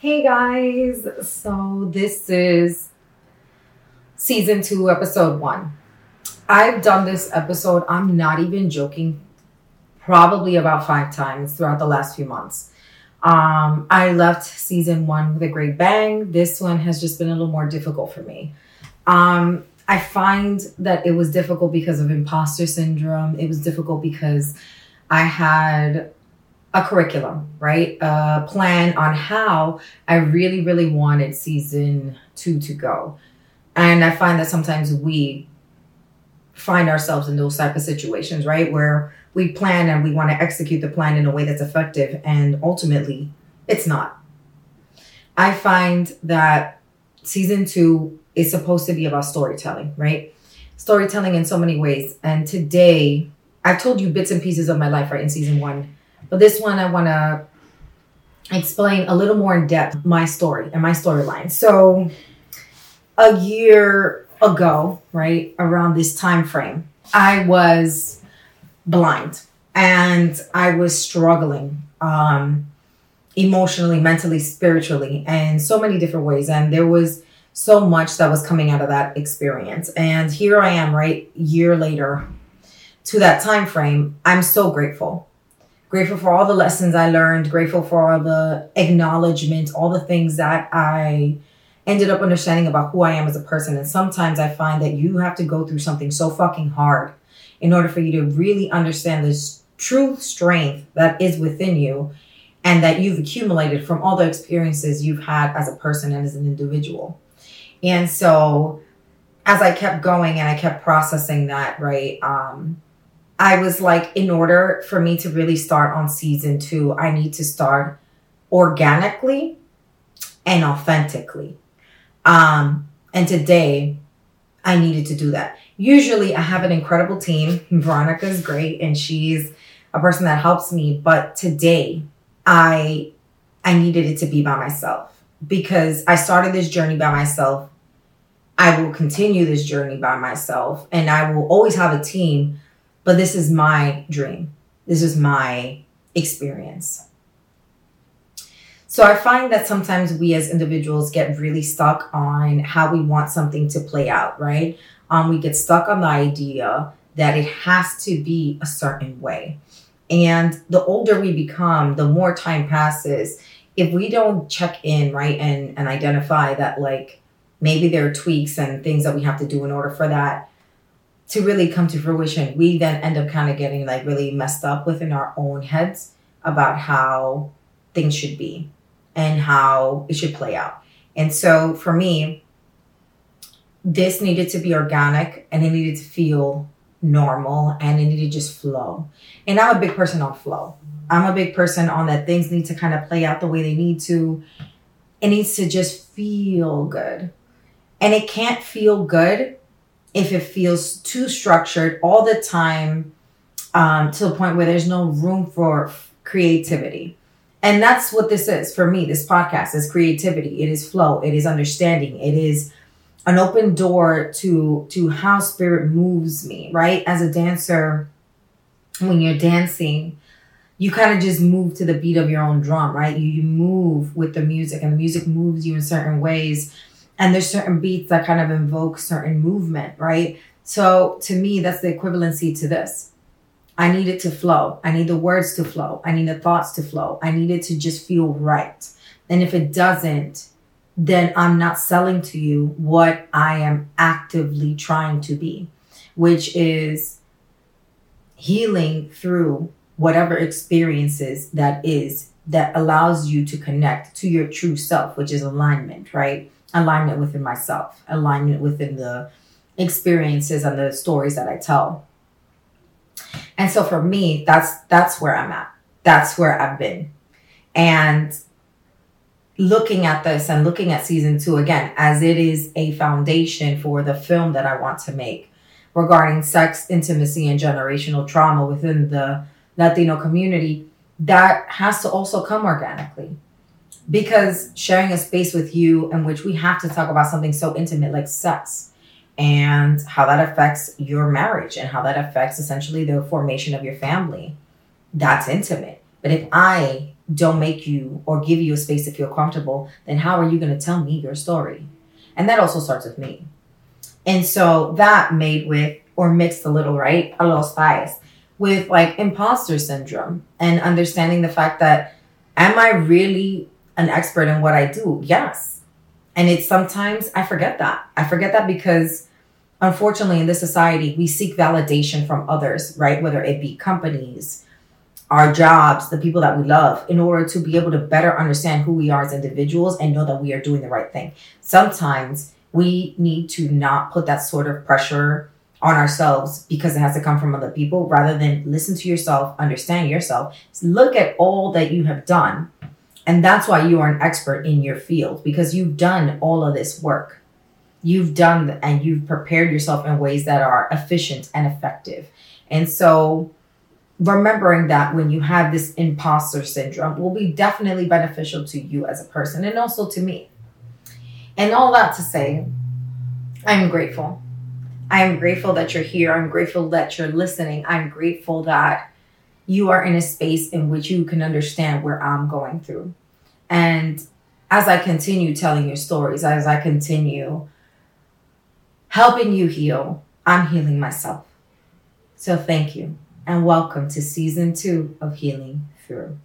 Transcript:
Hey guys, so this is season two, episode one. I've done this episode, I'm not even joking, probably about five times throughout the last few months. Um, I left season one with a great bang. This one has just been a little more difficult for me. Um, I find that it was difficult because of imposter syndrome. It was difficult because I had a curriculum, right? A plan on how I really, really wanted season two to go. And I find that sometimes we find ourselves in those type of situations, right? Where we plan and we want to execute the plan in a way that's effective and ultimately it's not. I find that season two is supposed to be about storytelling, right? Storytelling in so many ways. And today, I've told you bits and pieces of my life, right, in season one. But this one, I want to explain a little more in depth my story and my storyline. So, a year ago, right, around this time frame, I was blind and I was struggling um, emotionally, mentally, spiritually, and so many different ways. And there was so much that was coming out of that experience. And here I am, right, year later to that time frame. I'm so grateful. Grateful for all the lessons I learned, grateful for all the acknowledgement, all the things that I ended up understanding about who I am as a person. And sometimes I find that you have to go through something so fucking hard in order for you to really understand this true strength that is within you and that you've accumulated from all the experiences you've had as a person and as an individual. And so as I kept going and I kept processing that, right, um, I was like, in order for me to really start on season two, I need to start organically and authentically. Um, and today, I needed to do that. Usually, I have an incredible team. Veronica is great, and she's a person that helps me. But today, I I needed it to be by myself because I started this journey by myself. I will continue this journey by myself, and I will always have a team. But this is my dream. This is my experience. So I find that sometimes we as individuals get really stuck on how we want something to play out, right? Um, we get stuck on the idea that it has to be a certain way. And the older we become, the more time passes. If we don't check in, right, and, and identify that, like, maybe there are tweaks and things that we have to do in order for that to really come to fruition, we then end up kind of getting like really messed up within our own heads about how things should be and how it should play out. And so for me, this needed to be organic and it needed to feel normal and it needed to just flow. And I'm a big person on flow. I'm a big person on that things need to kind of play out the way they need to. It needs to just feel good. And it can't feel good if it feels too structured all the time um, to the point where there's no room for creativity. And that's what this is for me. This podcast is creativity. It is flow. It is understanding. It is an open door to to how spirit moves me. Right as a dancer, when you're dancing, you kind of just move to the beat of your own drum. Right, you you move with the music, and the music moves you in certain ways. And there's certain beats that kind of invoke certain movement. Right. So to me, that's the equivalency to this I need it to flow. I need the words to flow. I need the thoughts to flow. I need it to just feel right. And if it doesn't, then I'm not selling to you what I am actively trying to be, which is healing through whatever experiences that is that allows you to connect to your true self, which is alignment, right? Alignment within myself, alignment within the experiences and the stories that I tell. And so for me, that's that's where I'm at. That's where I've been. And looking at this and looking at season two again, as it is a foundation for the film that I want to make regarding sex, intimacy, and generational trauma within the Latino community, that has to also come organically. Because sharing a space with you in which we have to talk about something so intimate like sex and how that affects your marriage and how that affects essentially the formation of your family. That's intimate. But if I don't make you or give you a space to feel comfortable, then how are you going to tell me your story? And that also starts with me. And so that made with or mixed a little, right? A little spice with like imposter syndrome and understanding the fact that am I really an expert in what I do? Yes. And it's sometimes I forget that. I forget that because unfortunately in this society we seek validation from others, right? Whether it be companies, our jobs, the people that we love, in order to be able to better understand who we are as individuals and know that we are doing the right thing. Sometimes we need to not put that sort of pressure on ourselves because it has to come from other people rather than listen to yourself, understand yourself, look at all that you have done. And that's why you are an expert in your field because you've done all of this work. You've done and you've prepared yourself in ways that are efficient and effective. And so remembering that when you have this imposter syndrome will be definitely beneficial to you as a person and also to me. And all that to say, I'm grateful. I am grateful that you're here. I'm grateful that you're listening. I'm grateful that you are in a space in which you can understand where I'm going through. And as I continue telling your stories, as I continue helping you heal, I'm healing myself. So thank you and welcome to season two of Healing Through.